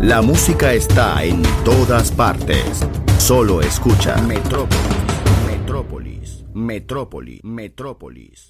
La música está en todas partes. Solo escucha. Metrópolis, Metrópolis, Metrópolis, Metrópolis.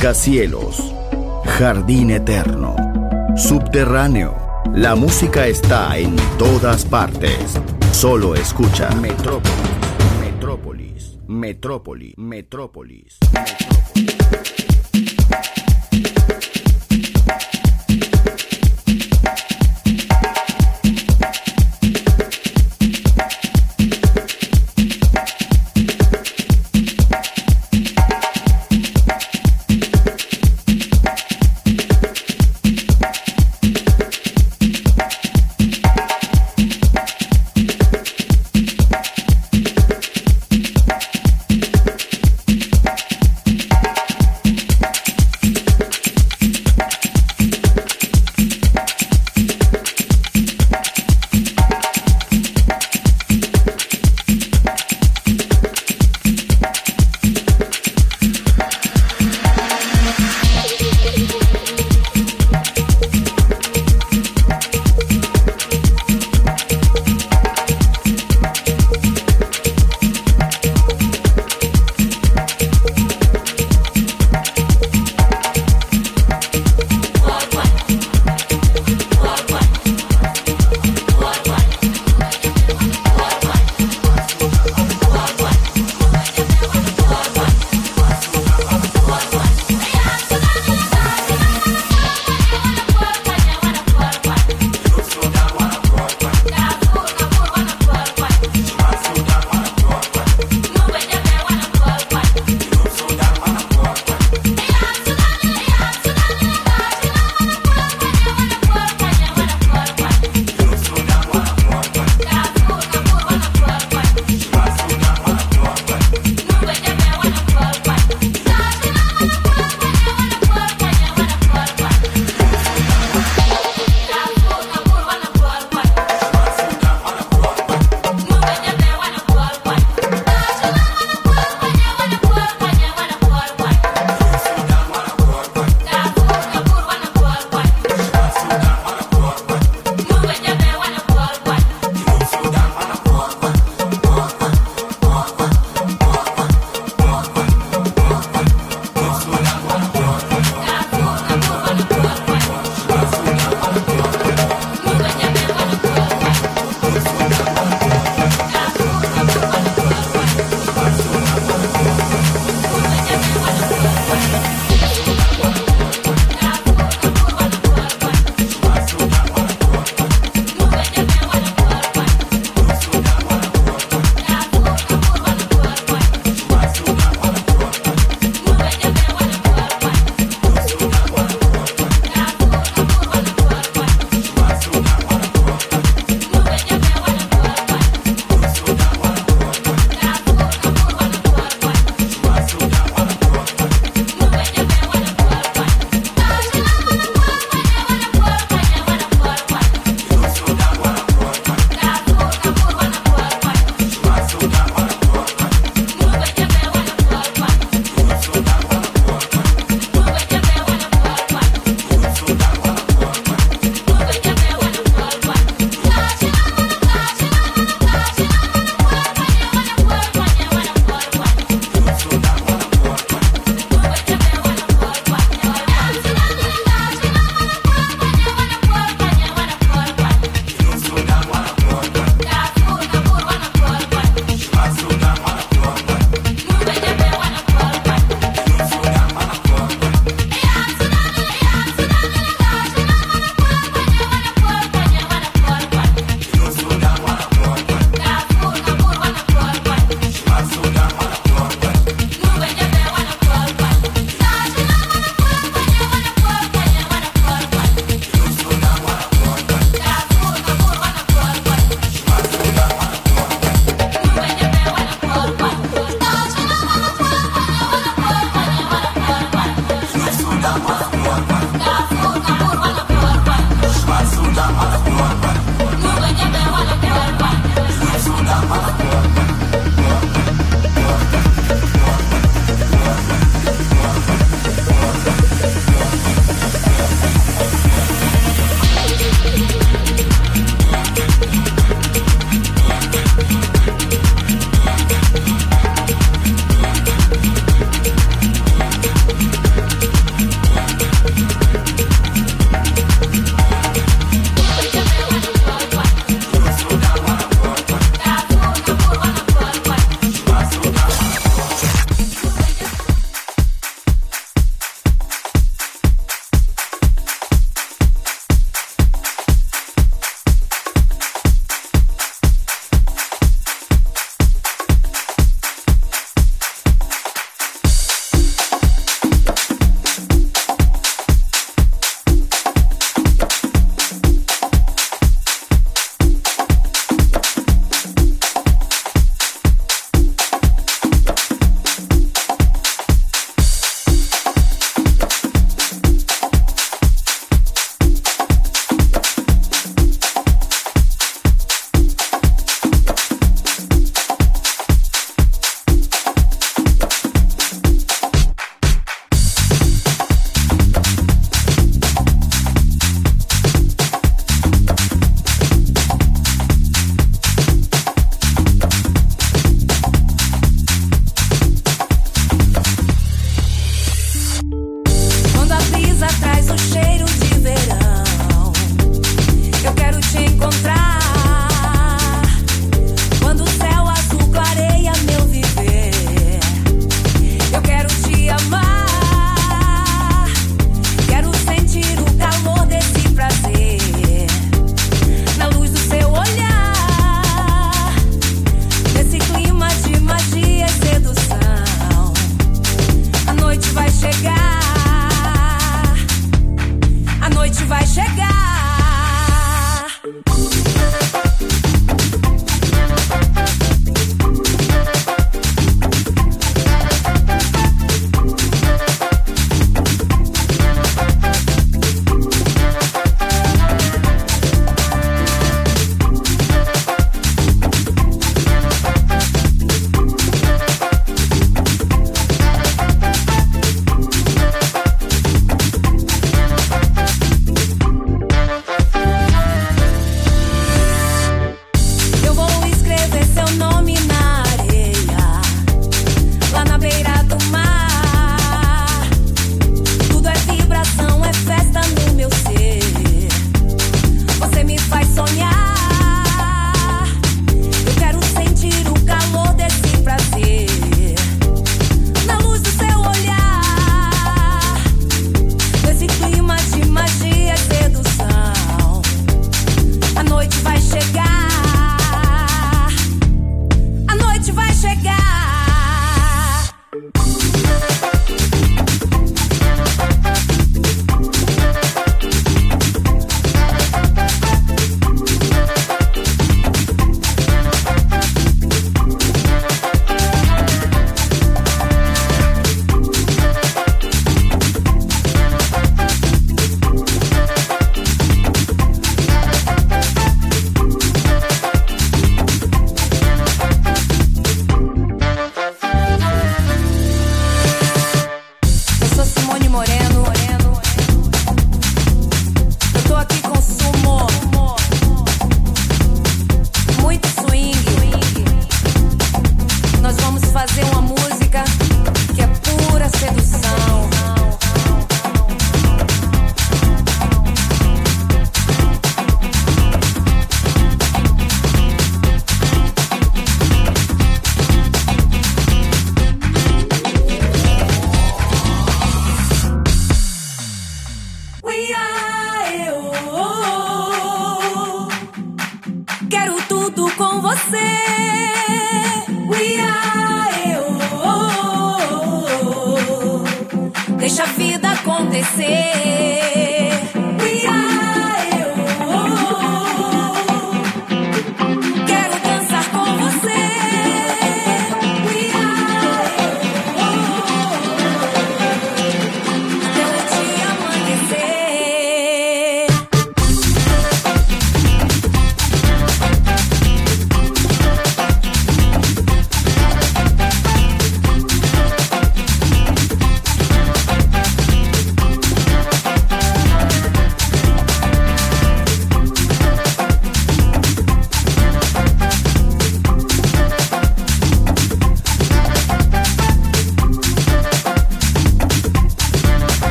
Rascacielos, jardín eterno, subterráneo. La música está en todas partes. Solo escucha Metrópolis, Metrópolis, Metrópolis, Metrópolis. Metrópolis.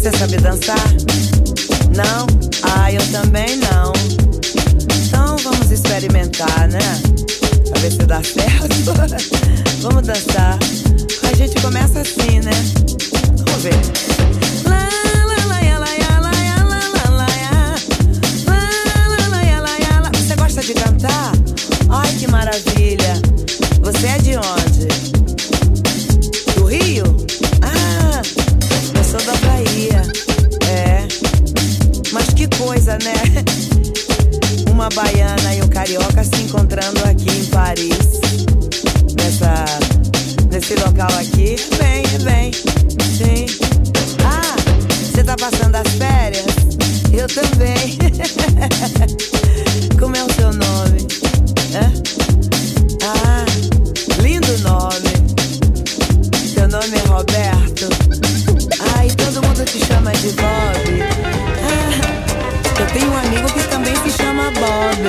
Você sabe dançar? Não? Ah, eu também não. Então vamos experimentar, né? Pra ver se dá certo. vamos dançar. A gente começa assim, né? Vamos ver. Você gosta de cantar? Ai, que maravilha! Você é de onde? Coisa, né? Uma baiana e um carioca se encontrando aqui em Paris. Nessa. Nesse local aqui. Vem, vem. Sim. Ah, você tá passando as férias? Eu também. Como é o seu nome? Hã? Ah, lindo nome. Seu nome é Roberto. Ai, todo mundo te chama de Bob tenho um amigo que também se chama Bob.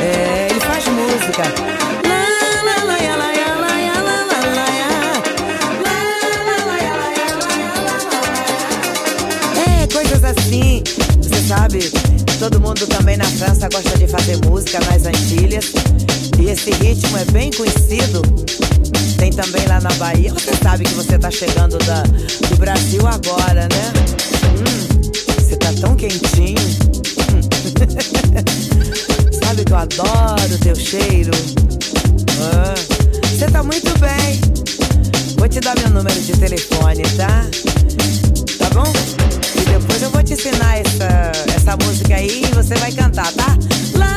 É, ele faz música. É, coisas assim, você sabe. Todo mundo também na França gosta de fazer música nas Antilhas. E esse ritmo é bem conhecido. Tem também lá na Bahia. Você sabe que você tá chegando da, do Brasil agora, né? Quentinho. Sabe que eu adoro teu cheiro. Ah, Você tá muito bem. Vou te dar meu número de telefone, tá? Tá bom? E depois eu vou te ensinar essa, essa música aí e você vai cantar, tá? Lá,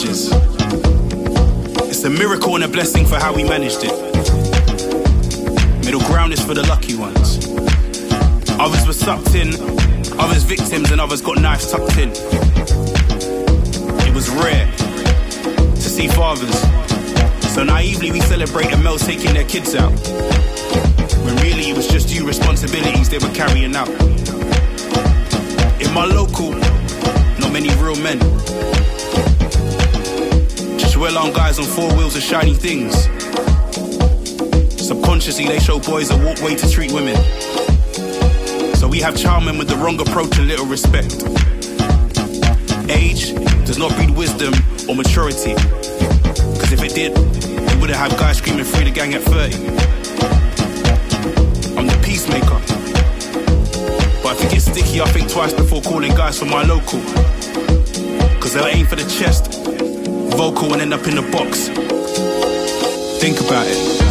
It's a miracle and a blessing for how we managed it. Middle ground is for the lucky ones. Others were sucked in, others victims, and others got knives tucked in. It was rare to see fathers. So naively we celebrate celebrated males taking their kids out. When really it was just due responsibilities they were carrying out. In my local, not many real men well-armed guys on four wheels of shiny things. Subconsciously, they show boys a walk way to treat women. So we have charming with the wrong approach and little respect. Age does not breed wisdom or maturity. Because if it did, we wouldn't have guys screaming free the gang at 30. I'm the peacemaker. But if it gets sticky, I think twice before calling guys from my local. Cause they'll aim for the chest vocal and end up in the box. Think about it.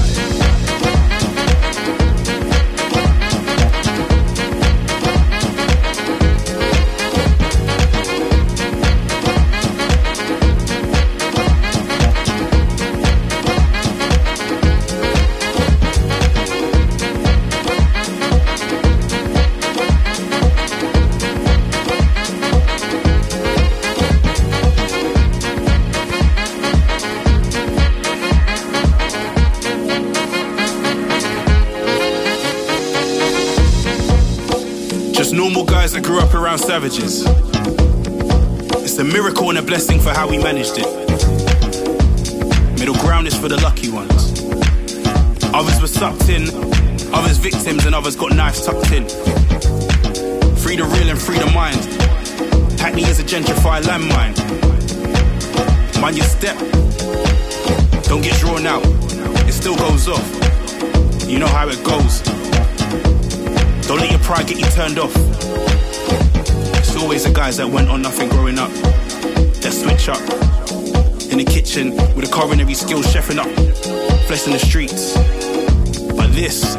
How we managed it. Middle ground is for the lucky ones. Others were sucked in, others victims, and others got knives tucked in. Free the real and free the mind. Hackney is a gentrified landmine. Mind your step. Don't get drawn out. It still goes off. You know how it goes. Don't let your pride get you turned off It's always the guys that went on nothing growing up. That switch up. In the kitchen with a culinary skills chefing up. Flesh in the streets. But this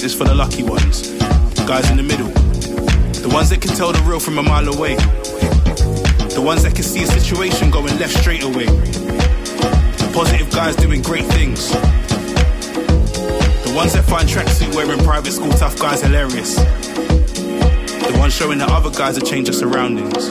is for the lucky ones. The guys in the middle. The ones that can tell the real from a mile away. The ones that can see a situation going left straight away. The positive guys doing great things. The ones that find tracksuit wearing private school tough guys hilarious. The ones showing the other guys that change their surroundings.